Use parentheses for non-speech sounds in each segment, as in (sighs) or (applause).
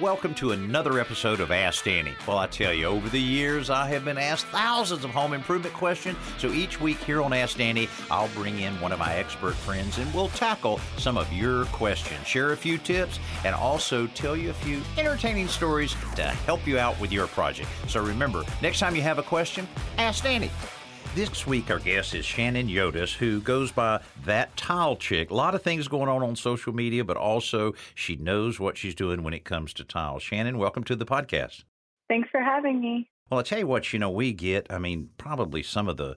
Welcome to another episode of Ask Danny. Well, I tell you, over the years, I have been asked thousands of home improvement questions. So each week here on Ask Danny, I'll bring in one of my expert friends and we'll tackle some of your questions, share a few tips, and also tell you a few entertaining stories to help you out with your project. So remember, next time you have a question, ask Danny. This week, our guest is Schannon Yodice, who goes by That Tile Chick. A lot of things going on on social media, but also she knows what she's doing when it comes to tile. Schannon, welcome to the podcast. Thanks for having me. Well, I tell you what, you know, we get, I mean, probably some of the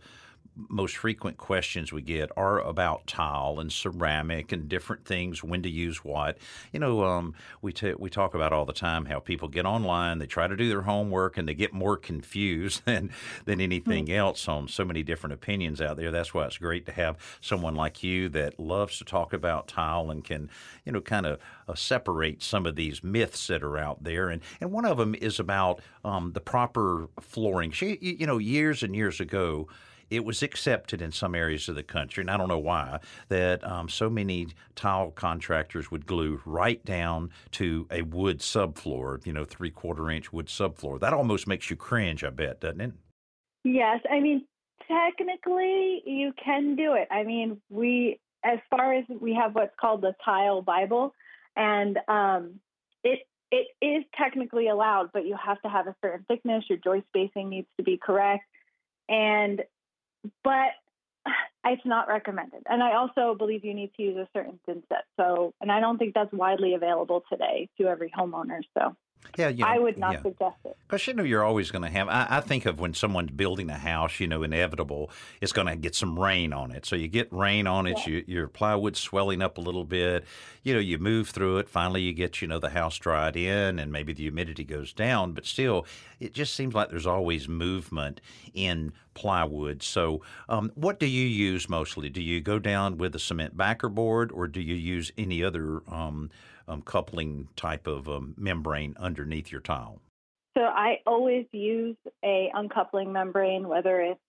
most frequent questions we get are about tile and ceramic and different things, when to use what. You know, um, we t- we talk about all the time how people get online, they try to do their homework, and they get more confused (laughs) than than anything mm-hmm. else on so many different opinions out there. That's why it's great to have someone like you that loves to talk about tile and can, you know, kind of uh, separate some of these myths that are out there. And and one of them is about um, the proper flooring. She, you know, years and years ago it was accepted in some areas of the country, and I don't know why, that um, so many tile contractors would glue right down to a wood subfloor, you know, three quarter inch wood subfloor. That almost makes you cringe, I bet, doesn't it? Yes. I mean, technically, you can do it. I mean, we, as far as we have what's called the Tile Bible, and um, it it is technically allowed, but you have to have a certain thickness. Your joist spacing needs to be correct, and but (sighs) it's not recommended. And I also believe you need to use a certain thin set. So, and I don't think that's widely available today to every homeowner. So, yeah, you know, I would not yeah. suggest it. Because you know you're always going to have. I, I, think of when someone's building a house, you know, inevitable it's going to get some rain on it. So you get rain on it, yeah. you, your plywood's swelling up a little bit. You know, you move through it. Finally, you get you know the house dried in, and maybe the humidity goes down. But still, it just seems like there's always movement in plywood. So, um, what do you use mostly? Do you go down with a cement backer board, or do you use any other um, um, coupling type of um, membrane underneath your tile? So I always use a uncoupling membrane, whether it's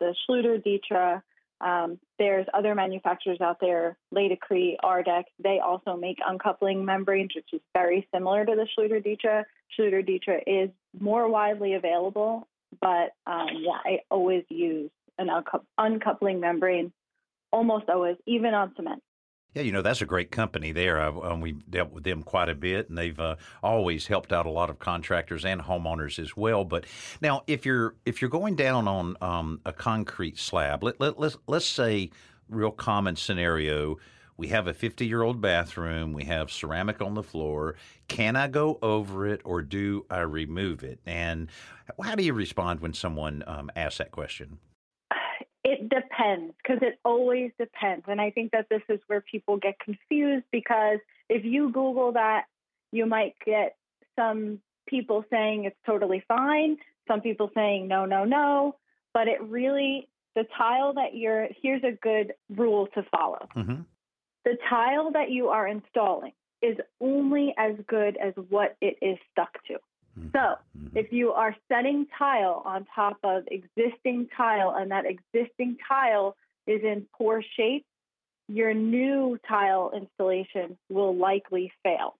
the Schluter Ditra. Um, there's other manufacturers out there, Laticrete, Ardex. They also make uncoupling membranes, which is very similar to the Schluter Ditra. Schluter Ditra is more widely available, but um, yeah, I always use an uncoupling membrane, almost always, even on cement. Yeah, you know that's a great company there. Um, we've dealt with them quite a bit, and they've uh, always helped out a lot of contractors and homeowners as well. But now, if you're if you're going down on um, a concrete slab, let, let let's let's say real common scenario. We have a 50 year old bathroom. We have ceramic on the floor. Can I go over it or do I remove it? And how do you respond when someone um, asks that question? It depends because it always depends. And I think that this is where people get confused because if you Google that, you might get some people saying it's totally fine, some people saying no, no, no. But it really, the tile that you're, here's a good rule to follow. Mm-hmm. The tile that you are installing is only as good as what it is stuck to. Mm-hmm. So mm-hmm. if you are setting tile on top of existing tile and that existing tile is in poor shape, your new tile installation will likely fail.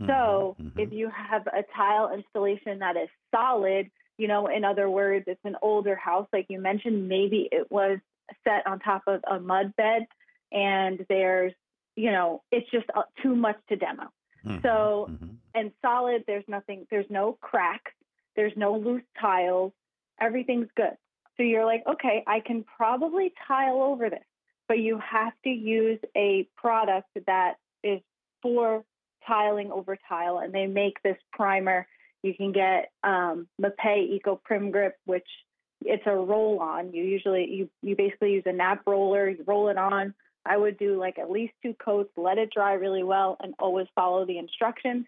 Mm-hmm. So mm-hmm. if you have a tile installation that is solid, you know, in other words, it's an older house, like you mentioned, maybe it was set on top of a mud bed and there's, you know, it's just uh, too much to demo. Mm-hmm, so, mm-hmm. and solid, there's nothing, there's no cracks, there's no loose tiles, everything's good. So you're like, okay, I can probably tile over this, but you have to use a product that is for tiling over tile, and they make this primer. You can get um, Mapei Eco Prim Grip, which it's a roll on. You usually you you basically use a nap roller, you roll it on, I would do like at least two coats, let it dry really well, and always follow the instructions.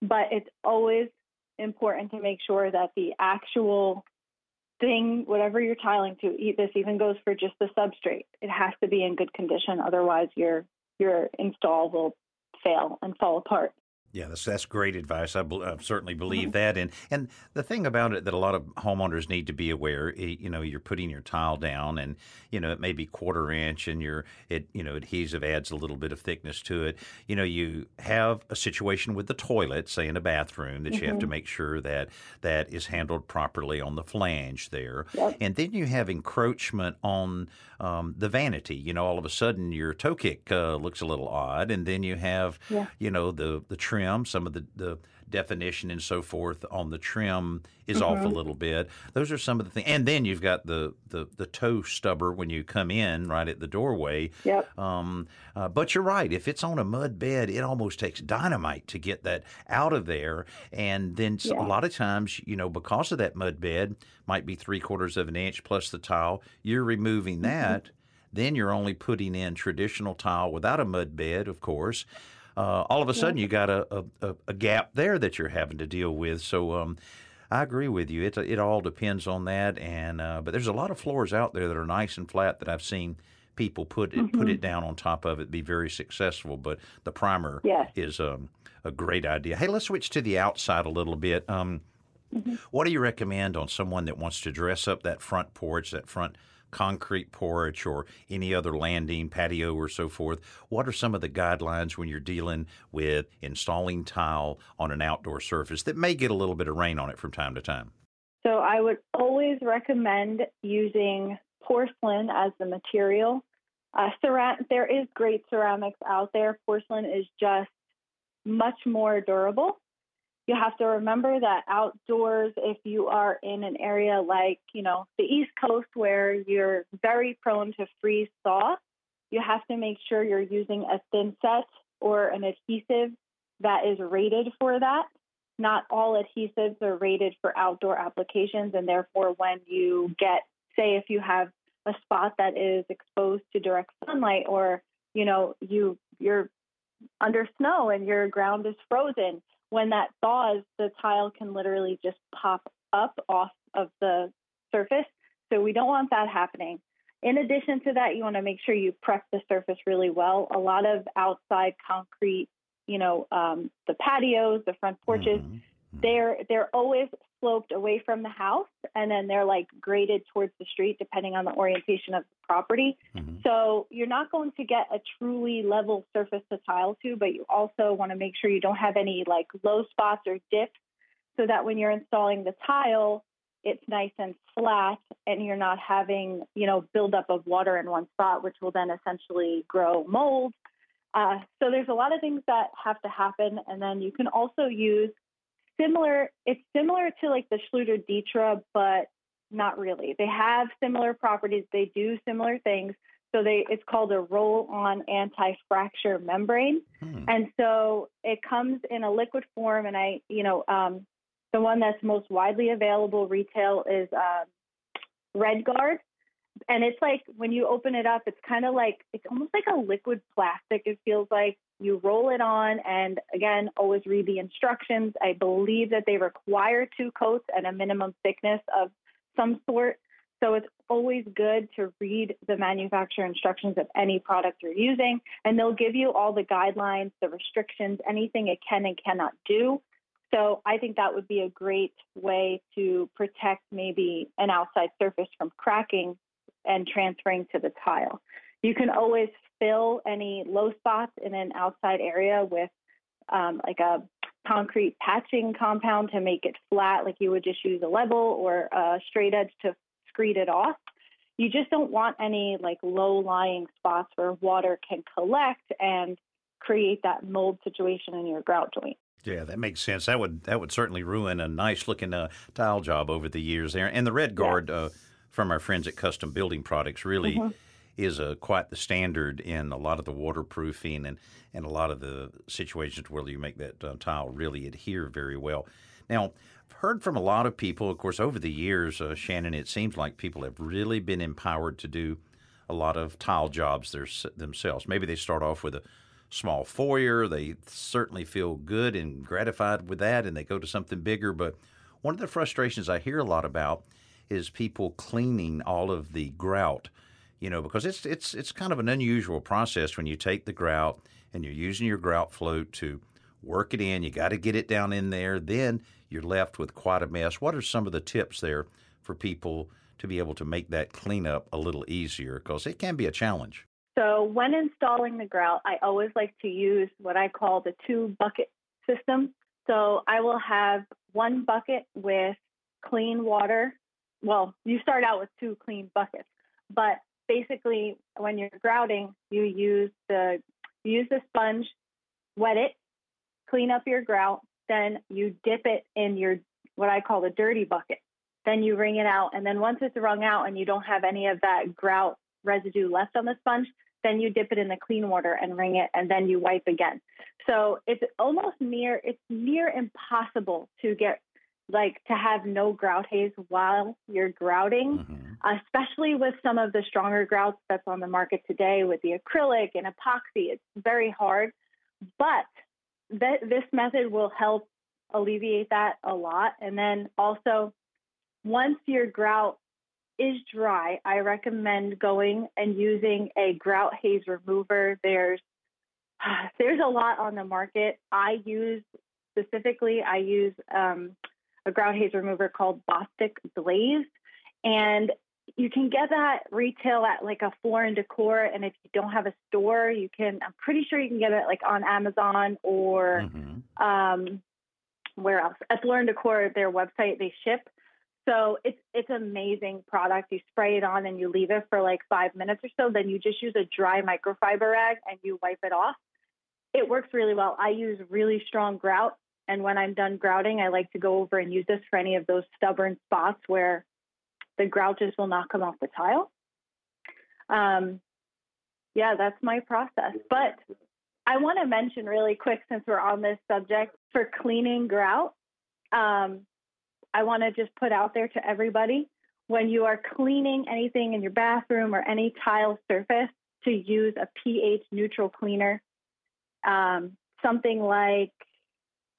But it's always important to make sure that the actual thing, whatever you're tiling to, this even goes for just the substrate. It has to be in good condition, otherwise your your install will fail and fall apart. Yeah, that's that's great advice. I, be, I certainly believe mm-hmm. that, and and the thing about it that a lot of homeowners need to be aware, you know, you're putting your tile down, and you know it may be quarter inch, and your it you know adhesive adds a little bit of thickness to it. You know, you have a situation with the toilet, say in a bathroom, that mm-hmm. you have to mm-hmm. make sure that that is handled properly on the flange there, yep. and then you have encroachment on um, the vanity. You know, all of a sudden your toe kick uh, looks a little odd, and then you have yeah. you know the the trim trim, some of the, the definition and so forth on the trim is mm-hmm. off a mm-hmm. little bit. Those are some of the things. And then you've got the, the, the toe stubber when you come in right at the doorway. Yep. Um, uh, but you're right. If it's on a mud bed, it almost takes dynamite to get that out of there. And then yeah. a lot of times, you know, because of that mud bed, might be three quarters of an inch plus the tile, you're removing mm-hmm. that. Mm-hmm. Then you're only putting in traditional tile without a mud bed, of course uh, all of a sudden yeah. you got a, a, a, gap there that you're having to deal with. So um, I agree with you. It it all depends on that. And uh, but there's a lot of floors out there that are nice and flat that I've seen people put it mm-hmm. put it down on top of it be very successful. But the primer yes. is um, a great idea. Hey, let's switch to the outside a little bit. Um, mm-hmm. What do you recommend on someone that wants to dress up that front porch, that front concrete porch or any other landing, patio, or so forth? What are some of the guidelines when you're dealing with installing tile on an outdoor surface that may get a little bit of rain on it from time to time? So, I would always recommend using porcelain as the material. Uh, there is great ceramics out there. Porcelain is just much more durable you have to remember that outdoors, if you are in an area like, you know, the East Coast where you're very prone to freeze thaw, you have to make sure you're using a thin set or an adhesive that is rated for that. Not all adhesives are rated for outdoor applications, and therefore, when you get, say, if you have a spot that is exposed to direct sunlight, or you know, you you're under snow and your ground is frozen, when that thaws, the tile can literally just pop up off of the surface. So we don't want that happening. In addition to that, you want to make sure you prep the surface really well. A lot of outside concrete, you know, um, the patios, the front porches, mm-hmm. they're they're always sloped away from the house and then they're like graded towards the street depending on the orientation of the property. Mm-hmm. So you're not going to get a truly level surface to tile to, but you also want to make sure you don't have any like low spots or dips so that when you're installing the tile, it's nice and flat and you're not having, you know, buildup of water in one spot, which will then essentially grow mold. Uh, so there's a lot of things that have to happen. And then you can also use similar. It's similar to like the Schluter Ditra, but not really. They have similar properties. They do similar things. So they it's called a roll-on anti-fracture membrane, hmm. and so it comes in a liquid form. And I, you know, um, the one that's most widely available retail is um, RedGard, and it's like when you open it up, it's kind of like it's almost like a liquid plastic. It feels like you roll it on, and again, always read the instructions. I believe that they require two coats and a minimum thickness of some sort. So it's always good to read the manufacturer instructions of any product you're using, and they'll give you all the guidelines, the restrictions, anything it can and cannot do. So I think that would be a great way to protect maybe an outside surface from cracking and transferring to the tile. You can always fill any low spots in an outside area with um, like a concrete patching compound to make it flat, like you would just use a level or a straight edge to screed it off. You just don't want any like low lying spots where water can collect and create that mold situation in your grout joint. Yeah, that makes sense. That would that would certainly ruin a nice looking uh, tile job over the years there. And the RedGard yeah. uh, from our friends at Custom Building Products really mm-hmm is a, quite the standard in a lot of the waterproofing and, and a lot of the situations where you make that uh, tile really adhere very well. Now, I've heard from a lot of people, of course, over the years, uh, Schannon, it seems like people have really been empowered to do a lot of tile jobs their, themselves. Maybe they start off with a small foyer, they certainly feel good and gratified with that, and they go to something bigger. But one of the frustrations I hear a lot about is people cleaning all of the grout you know, because it's it's it's kind of an unusual process when you take the grout and you're using your grout float to work it in. You got to get it down in there. Then you're left with quite a mess. What are some of the tips there for people to be able to make that cleanup a little easier? Because it can be a challenge. So, when installing the grout, I always like to use what I call the two bucket system. So, I will have one bucket with clean water. Well, you start out with two clean buckets, but basically, when you're grouting, you use the you use the sponge, wet it, clean up your grout, then you dip it in your what I call the dirty bucket. Then you wring it out, and then once it's wrung out and you don't have any of that grout residue left on the sponge, then you dip it in the clean water and wring it, and then you wipe again. So it's almost near it's near impossible to get like to have no grout haze while you're grouting, mm-hmm. especially with some of the stronger grouts that's on the market today with the acrylic and epoxy. It's very hard, but th- this method will help alleviate that a lot. And then also, once your grout is dry, I recommend going and using a grout haze remover. There's (sighs) there's a lot on the market. I use specifically, I use um, a grout haze remover called Bostik Blaze, and you can get that retail at like a Floor and Decor. And if you don't have a store, you can. I'm pretty sure you can get it like on Amazon or mm-hmm. um, where else? At Floor and Decor, their website they ship. So it's it's amazing product. You spray it on and you leave it for like five minutes or so. Then you just use a dry microfiber rag and you wipe it off. It works really well. I use really strong grout, and when I'm done grouting, I like to go over and use this for any of those stubborn spots where the grout just will not come off the tile. Um, yeah, that's my process. But I want to mention really quick since we're on this subject for cleaning grout. Um, I want to just put out there to everybody when you are cleaning anything in your bathroom or any tile surface to use a pH neutral cleaner. Um, something like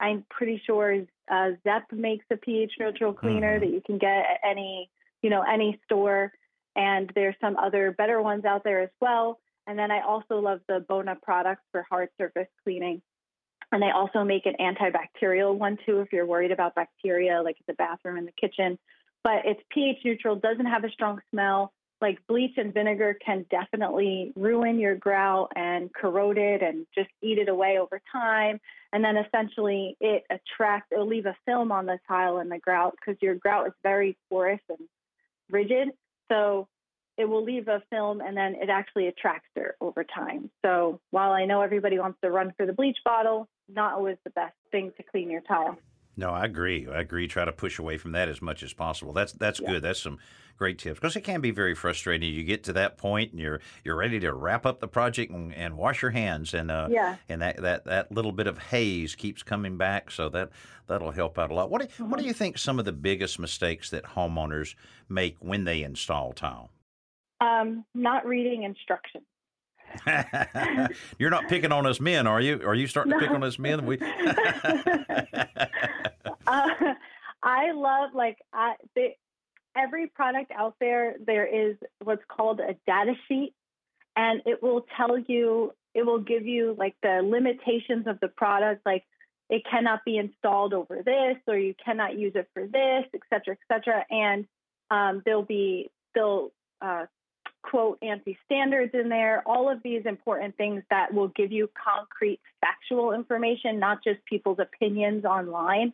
I'm pretty sure uh, Zep makes a pH neutral cleaner mm-hmm. that you can get at any you know any store, and there's some other better ones out there as well. And then I also love the Bona products for hard surface cleaning. And they also make an antibacterial one too if you're worried about bacteria, like in the bathroom and the kitchen. But it's pH neutral, doesn't have a strong smell. Like bleach and vinegar can definitely ruin your grout and corrode it and just eat it away over time. And then essentially it attracts, it'll leave a film on the tile and the grout because your grout is very porous and rigid. So it will leave a film and then it actually attracts dirt over time. So while I know everybody wants to run for the bleach bottle, not always the best thing to clean your tile. No, I agree. I agree. Try to push away from that as much as possible. That's that's yeah. good. That's some great tips because it can be very frustrating. You get to that point and you're you're ready to wrap up the project and, and wash your hands, and uh, yeah. and that, that that little bit of haze keeps coming back. So that that'll help out a lot. What do, mm-hmm. what do mm-hmm. you think some of the biggest mistakes that homeowners make when they install tile? Um, not reading instructions. (laughs) You're not picking on us men, are you? Are you starting no. to pick on us men? We. (laughs) (laughs) uh, (laughs) I love like I, they, every product out there. There is what's called a data sheet, and it will tell you. It will give you like the limitations of the product, like it cannot be installed over this, or you cannot use it for this, et cetera, et cetera. And um, there'll be they'll uh, quote ANSI standards in there, all of these important things that will give you concrete factual information, not just people's opinions online,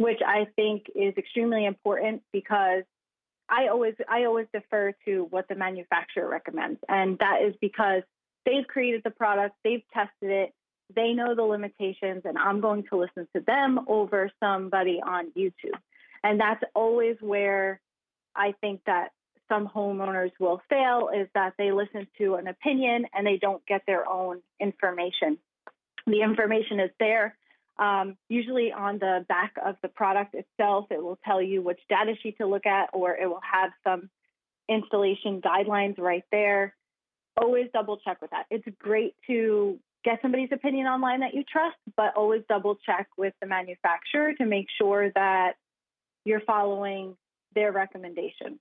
which I think is extremely important because I always I always defer to what the manufacturer recommends. And that is because they've created the product, they've tested it, they know the limitations, and I'm going to listen to them over somebody on YouTube. And that's always where I think that some homeowners will fail is that they listen to an opinion and they don't get their own information. The information is there. Um, usually on the back of the product itself, it will tell you which data sheet to look at, or it will have some installation guidelines right there. Always double check with that. It's great to get somebody's opinion online that you trust, but always double check with the manufacturer to make sure that you're following their recommendation.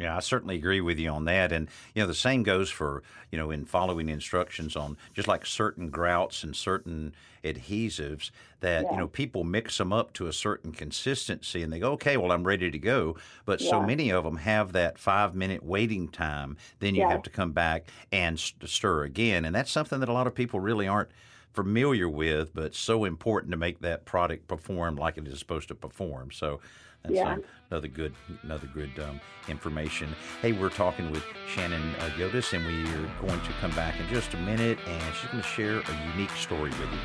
Yeah, I certainly agree with you on that. And, you know, the same goes for, you know, in following instructions on just like certain grouts and certain adhesives that, Yeah. you know, people mix them up to a certain consistency and they go, okay, well, I'm ready to go. But so many of them have that five minute waiting time. Then you Yes. have to come back and st- stir again. And that's something that a lot of people really aren't familiar with, but so important to make that product perform like it is supposed to perform. So that's Yeah. another good, another good um, information. Hey, we're talking with Schannon uh, Yodice, and we are going to come back in just a minute, and she's going to share a unique story with you.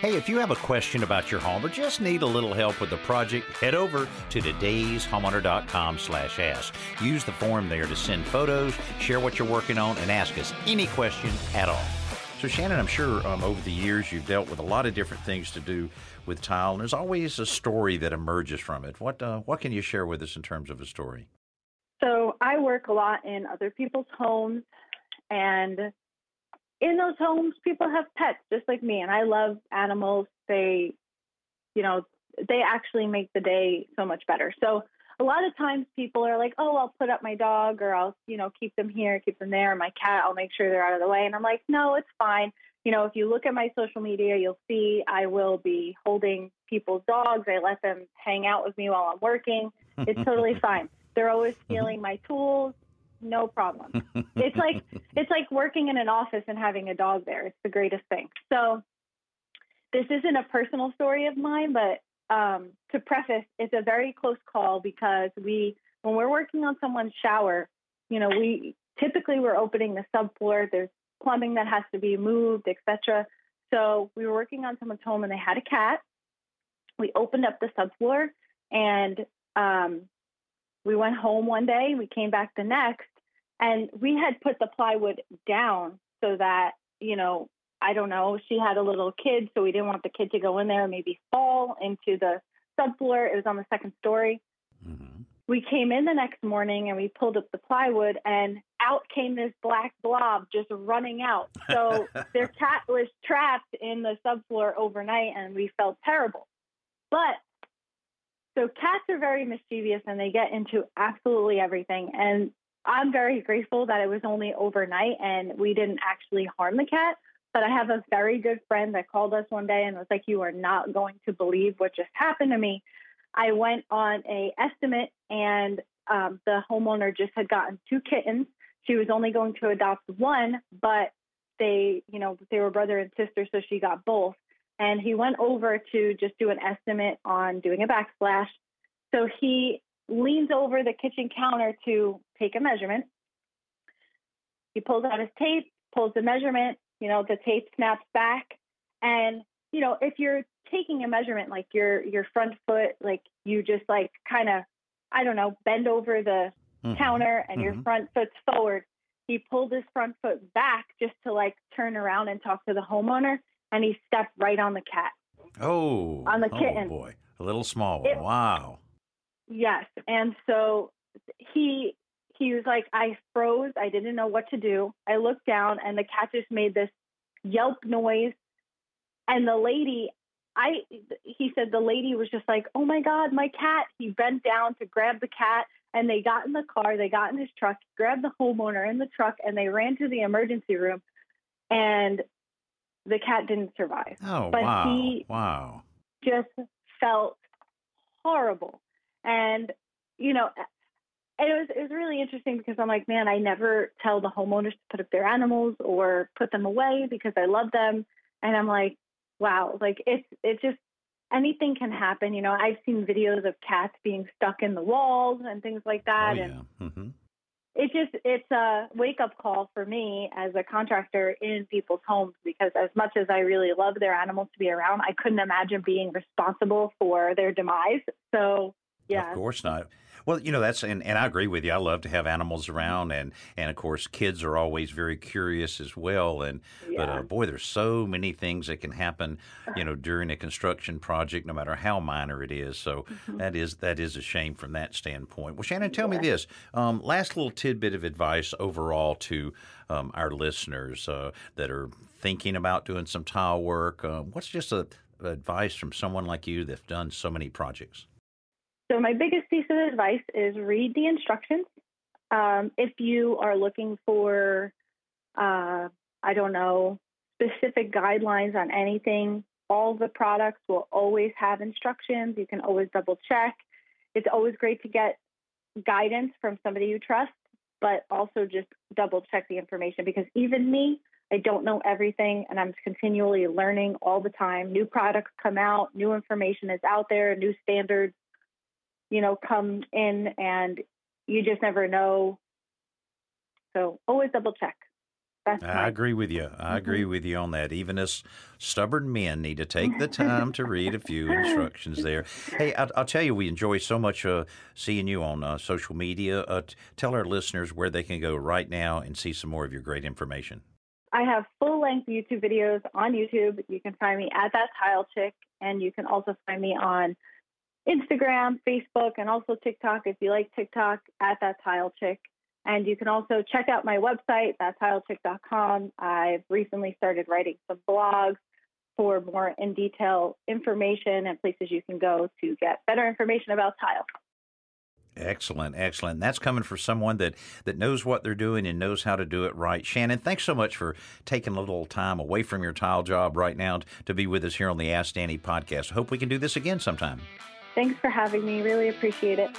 Hey, if you have a question about your home or just need a little help with the project, head over to todayshomeowner.com slash ask. Use the form there to send photos, share what you're working on, and ask us any question at all. So, Schannon, I'm sure um, over the years you've dealt with a lot of different things to do with tile, and there's always a story that emerges from it. What uh, what can you share with us in terms of a story? So I work a lot in other people's homes, and in those homes, people have pets just like me, and I love animals. They, you know, they actually make the day so much better. So a lot of times people are like, "Oh, I'll put up my dog, or I'll, you know, keep them here, keep them there. My cat, I'll make sure they're out of the way." And I'm like, "No, it's fine." You know, if you look at my social media, you'll see I will be holding people's dogs. I let them hang out with me while I'm working. It's totally (laughs) fine. They're always stealing my tools. No problem. It's like (laughs) it's like working in an office and having a dog there. It's the greatest thing. So this isn't a personal story of mine, but um, to preface, it's a very close call because we, when we're working on someone's shower, you know, we typically we're opening the subfloor. There's plumbing that has to be moved, etc. So we were working on someone's home and they had a cat. We opened up the subfloor and um, we went home one day. We came back the next, and we had put the plywood down so that you know I don't know. She had a little kid, so we didn't want the kid to go in there and maybe fall into the subfloor. It was on the second story. hmm We came in the next morning and we pulled up the plywood, and out came this black blob just running out. So (laughs) their cat was trapped in the subfloor overnight, and we felt terrible. But so cats are very mischievous and they get into absolutely everything. And I'm very grateful that it was only overnight and we didn't actually harm the cat. But I have a very good friend that called us one day and was like, "You are not going to believe what just happened to me." I went on a estimate, and um, the homeowner just had gotten two kittens. She was only going to adopt one, but they, you know, they were brother and sister, so she got both. And he went over to just do an estimate on doing a backsplash. So he leans over the kitchen counter to take a measurement. He pulls out his tape, pulls the measurement, you know, the tape snaps back. And, you know, if you're taking a measurement like your your front foot, like you just like kind of, I don't know, bend over the Mhm. counter and your Mhm. front foot's forward. He pulled his front foot back just to like turn around and talk to the homeowner and he stepped right on the cat. Oh, On the kitten. oh kitten. boy, a little small one. It- wow. Yes. And so he he was like, I froze. I didn't know what to do. I looked down and the cat just made this yelp noise. And the lady, I he said the lady was just like, Oh my God, my cat. He bent down to grab the cat and they got in the car, they got in his truck, grabbed the homeowner in the truck, and they ran to the emergency room and the cat didn't survive. Oh, But wow. he- wow. just felt horrible. And you know, it was it was really interesting because I'm like, man, I never tell the homeowners to put up their animals or put them away because I love them. And I'm like, wow, like it's it just anything can happen. You know, I've seen videos of cats being stuck in the walls and things like that. oh, And yeah. hmm it just it's a wake up call for me as a contractor in people's homes because as much as I really love their animals to be around, I couldn't imagine being responsible for their demise. So yeah. Of course not. Well, you know that's and, and I agree with you. I love to have animals around, and and of course kids are always very curious as well. And but uh, boy, there's so many things that can happen, you know, during a construction project, no matter how minor it is. So Mm-hmm. that is that is a shame from that standpoint. Well, Schannon, tell me this. Um, last little tidbit of advice overall to um, our listeners uh, that are thinking about doing some tile work. Uh, what's just a advice from someone like you that's done so many projects? So, my biggest piece of advice is read the instructions. Um, if you are looking for, uh, I don't know, specific guidelines on anything, all the products will always have instructions. You can always double check. It's always great to get guidance from somebody you trust, but also just double check the information because even me, I don't know everything and I'm continually learning all the time. New products come out, new information is out there, new standards, you know, come in and you just never know. So always double check. That's I agree with you. I mm-hmm. agree with you on that. Even us stubborn men need to take the time to read a few instructions there. Hey, I'll, I'll tell you, we enjoy so much uh, seeing you on uh, social media. Uh, t- tell our listeners where they can go right now and see some more of your great information. I have full length YouTube videos on YouTube. You can find me at that tile chick, and you can also find me on Instagram, Facebook, and also TikTok if you like TikTok at that tile chick. And you can also check out my website, thattilechick.com. I've recently started writing some blogs for more in detail information and places you can go to get better information about tile. Excellent, excellent. That's coming from someone that, that knows what they're doing and knows how to do it right. Schannon, thanks so much for taking a little time away from your tile job right now to be with us here on the Ask Danny podcast. Hope we can do this again sometime. Thanks for having me. Really appreciate it.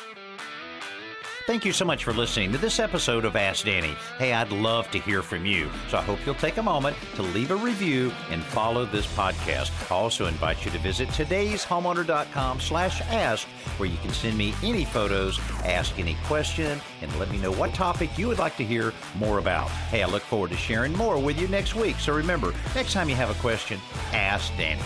Thank you so much for listening to this episode of Ask Danny. Hey, I'd love to hear from you, so I hope you'll take a moment to leave a review and follow this podcast. I also invite you to visit today'shomeowner.com slash ask, where you can send me any photos, ask any question, and let me know what topic you would like to hear more about. Hey, I look forward to sharing more with you next week. So remember, next time you have a question, ask Danny.